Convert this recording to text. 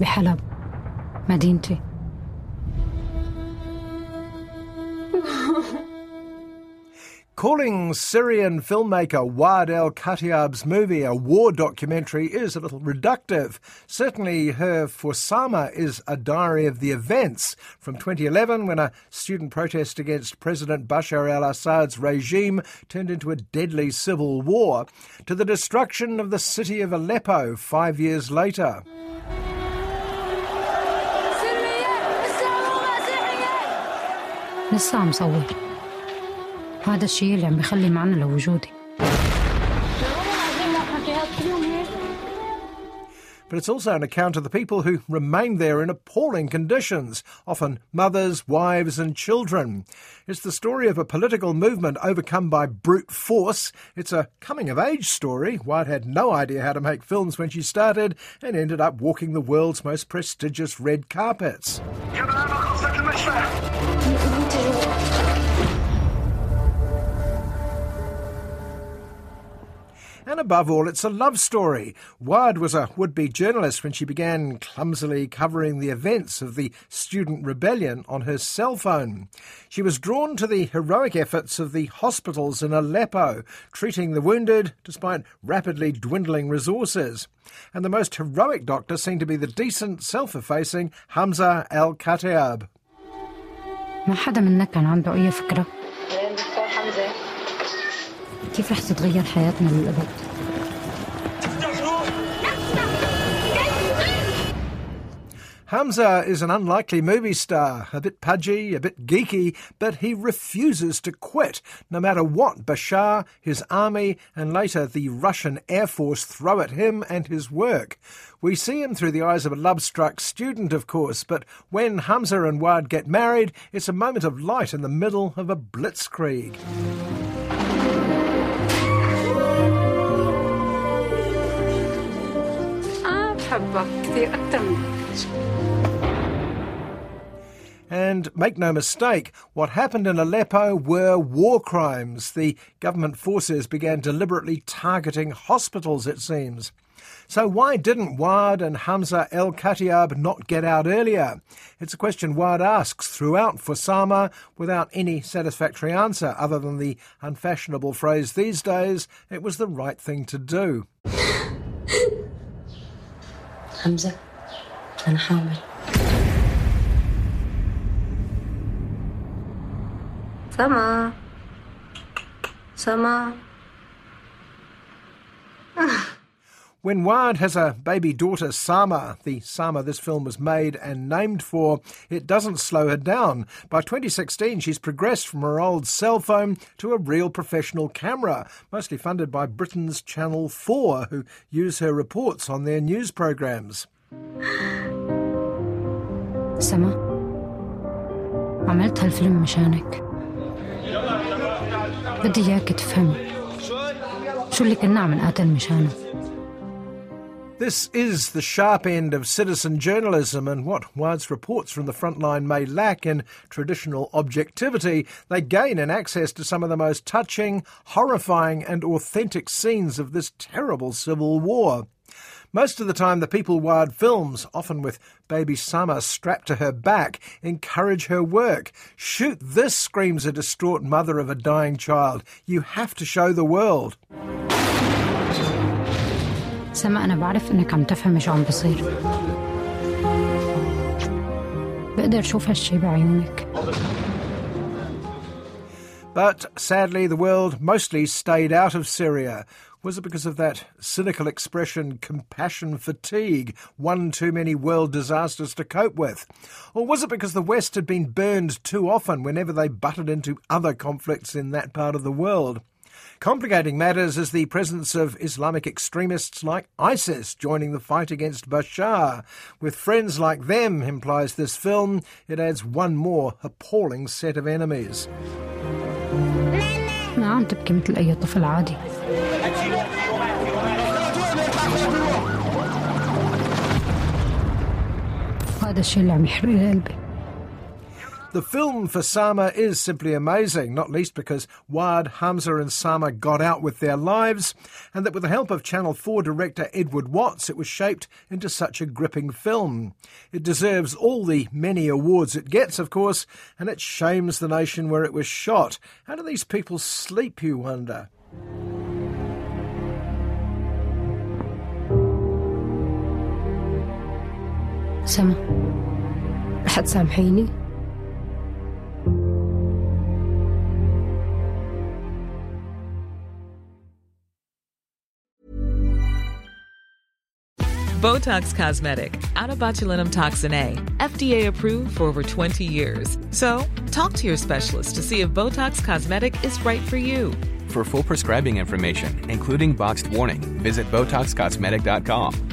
بحلب مدينتي Calling Syrian filmmaker Waad El Kateab's movie a war documentary is a little reductive. Certainly, her For Sama is a diary of the events from 2011 when a student protest against President Bashar al Assad's regime turned into a deadly civil war, to the destruction of the city of Aleppo five years later. لسه هذا الشيء اللي عم بخلي لوجودي But it's also an account of the people who remained there in appalling conditions, often mothers, wives, and children. It's the story of a political movement overcome by brute force. It's a coming of age story. Waad had no idea how to make films when she started and ended up walking the world's most prestigious red carpets. And above all, it's a love story. Waad was a would be journalist when she began clumsily covering the events of the student rebellion on her cell phone. She was drawn to the heroic efforts of the hospitals in Aleppo, treating the wounded despite rapidly dwindling resources. And the most heroic doctor seemed to be the decent, self effacing Hamza al Kateab. ما حدا منا كان عنده أي فكرة؟ كيف رح تتغير حياتنا للأبد؟ Hamza is an unlikely movie star, a bit pudgy, a bit geeky, but he refuses to quit, no matter what Bashar, his army, and later the Russian Air Force throw at him and his work. We see him through the eyes of a love struck student, of course, but when Hamza and Waad get married, it's a moment of light in the middle of a blitzkrieg. أحبك كثير أكثر منك and make no mistake, what happened in Aleppo were war crimes. The government forces began deliberately targeting hospitals, it seems. So, why didn't Waad and Hamza el Kateab not get out earlier? It's a question Waad asks throughout for Sama without any satisfactory answer other than the unfashionable phrase these days it was the right thing to do. Hamza. أنا حامل سما Sama. when Waad has a baby daughter, Sama, the Sama this film was made and named for, it doesn't slow her down. By 2016, she's progressed from her old cell phone to a real professional camera, mostly funded by Britain's Channel 4, who use her reports on their news programs. سما عملت هالفيلم مشانك بدي إياك تفهم شو اللي كنا عم نقاتل مشانه This is the sharp end of citizen journalism, and what Waad's reports from the front line may lack in traditional objectivity, they gain in access to some of the most touching, horrifying, and authentic scenes of this terrible civil war. Most of the time, the people wired films, often with baby Sama strapped to her back, encourage her work. Shoot this, screams a distraught mother of a dying child. You have to show the world. سما أنا بعرف إنك to تفهمي شو عم I can't هالشي بعيونك But sadly, the world mostly stayed out of Syria. Was it because of that cynical expression, compassion fatigue, one too many world disasters to cope with? Or was it because the West had been burned too often whenever they butted into other conflicts in that part of the world? Complicating matters is the presence of Islamic extremists like ISIS joining the fight against Bashar. With friends like them, implies this film, it adds one more appalling set of enemies. ما عم تبكي مثل أي طفل عادي هذا الشيء اللي عم يحرق قلبي The film for Sama is simply amazing, not least because Waad, Hamza, and Sama got out with their lives, and that with the help of Channel 4 director Edward Watts, it was shaped into such a gripping film. It deserves all the many awards it gets, of course, and it shames the nation where it was shot. How do these people sleep, you wonder? سما رح تسامحيني؟ Botox Cosmetic, out of botulinum toxin A, FDA approved for over 20 years. So, talk to your specialist to see if Botox Cosmetic is right for you. For full prescribing information, including boxed warning, visit BotoxCosmetic.com